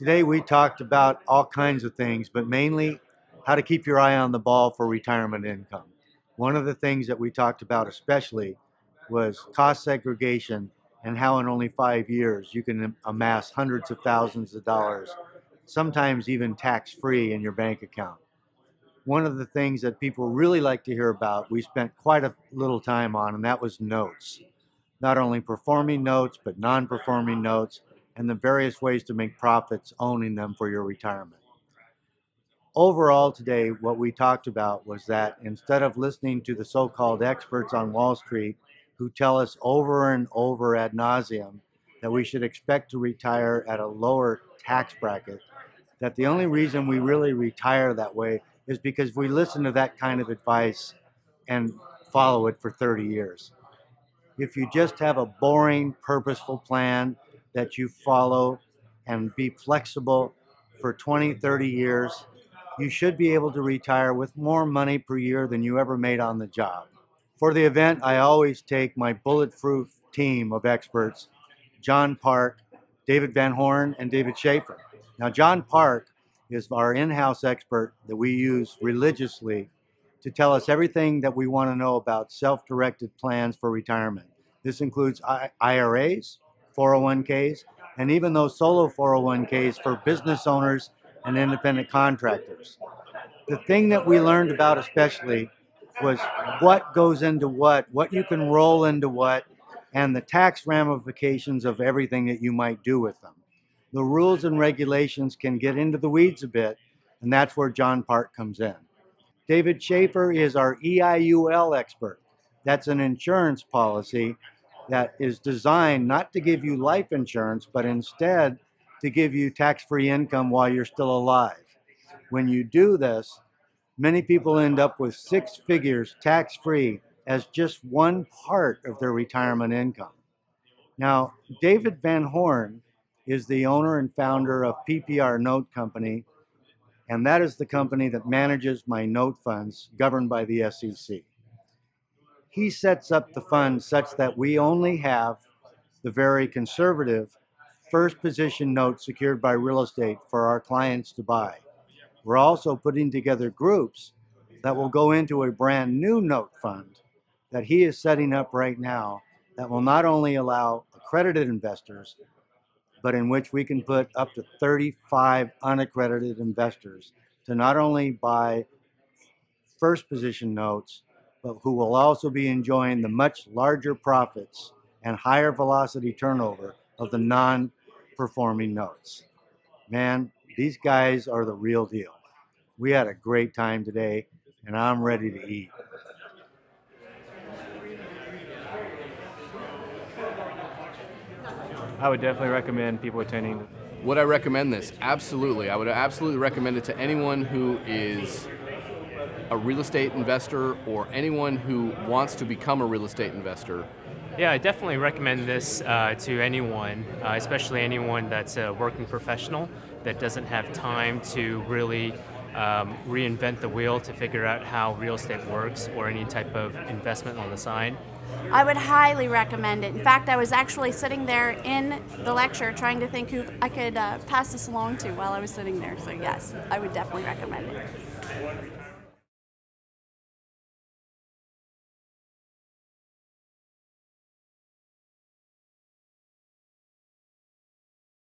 Today we talked about all kinds of things, but mainly how to keep your eye on the ball for retirement income. One of the things that we talked about especially was cost segregation and how in only five years you can amass hundreds of thousands of dollars, sometimes even tax free in your bank account. One of the things that people really like to hear about, we spent quite a little time on, and that was notes. Not only performing notes, but non performing notes, and the various ways to make profits owning them for your retirement. Overall, today, what we talked about was that instead of listening to the so called experts on Wall Street who tell us over and over ad nauseum that we should expect to retire at a lower tax bracket, that the only reason we really retire that way is because we listen to that kind of advice and follow it for 30 years. If you just have a boring, purposeful plan that you follow and be flexible for 20, 30 years, you should be able to retire with more money per year than you ever made on the job. For the event, I always take my bulletproof team of experts John Park, David Van Horn, and David Schaefer. Now, John Park is our in house expert that we use religiously to tell us everything that we want to know about self directed plans for retirement. This includes IRAs, 401ks, and even those solo 401ks for business owners and independent contractors. The thing that we learned about, especially, was what goes into what, what you can roll into what, and the tax ramifications of everything that you might do with them. The rules and regulations can get into the weeds a bit, and that's where John Park comes in. David Schaefer is our EIUL expert. That's an insurance policy that is designed not to give you life insurance, but instead to give you tax free income while you're still alive. When you do this, Many people end up with six figures tax free as just one part of their retirement income. Now, David Van Horn is the owner and founder of PPR Note Company, and that is the company that manages my note funds governed by the SEC. He sets up the fund such that we only have the very conservative first position notes secured by real estate for our clients to buy. We're also putting together groups that will go into a brand new note fund that he is setting up right now that will not only allow accredited investors, but in which we can put up to 35 unaccredited investors to not only buy first position notes, but who will also be enjoying the much larger profits and higher velocity turnover of the non performing notes. Man, these guys are the real deal. We had a great time today, and I'm ready to eat. I would definitely recommend people attending. Would I recommend this? Absolutely. I would absolutely recommend it to anyone who is a real estate investor or anyone who wants to become a real estate investor. Yeah, I definitely recommend this uh, to anyone, uh, especially anyone that's a working professional that doesn't have time to really um, reinvent the wheel to figure out how real estate works or any type of investment on the side. I would highly recommend it. In fact, I was actually sitting there in the lecture trying to think who I could uh, pass this along to while I was sitting there. So, yes, I would definitely recommend it.